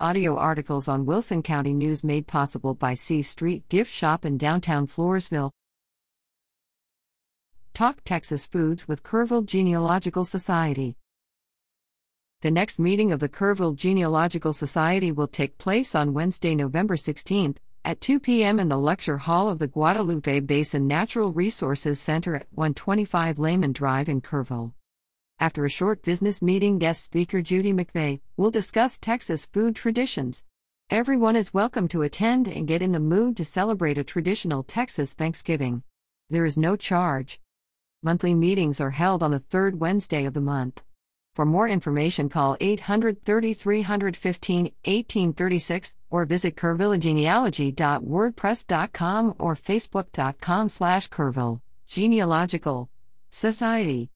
Audio articles on Wilson County News made possible by C Street Gift Shop in downtown Floresville. Talk Texas Foods with Kerrville Genealogical Society. The next meeting of the Kerrville Genealogical Society will take place on Wednesday, November 16th at 2 p.m. in the lecture hall of the Guadalupe Basin Natural Resources Center at 125 Lehmann Drive in Kerrville. After a short business meeting, guest speaker Judy McVeigh will discuss Texas food traditions. Everyone is welcome to attend and get in the mood to celebrate a traditional Texas Thanksgiving. There is no charge. Monthly meetings are held on the third Wednesday of the month. For more information, call 800 315 1836 or visit kerrvillegenealogy.wordpress.com or facebook.com slash genealogical society.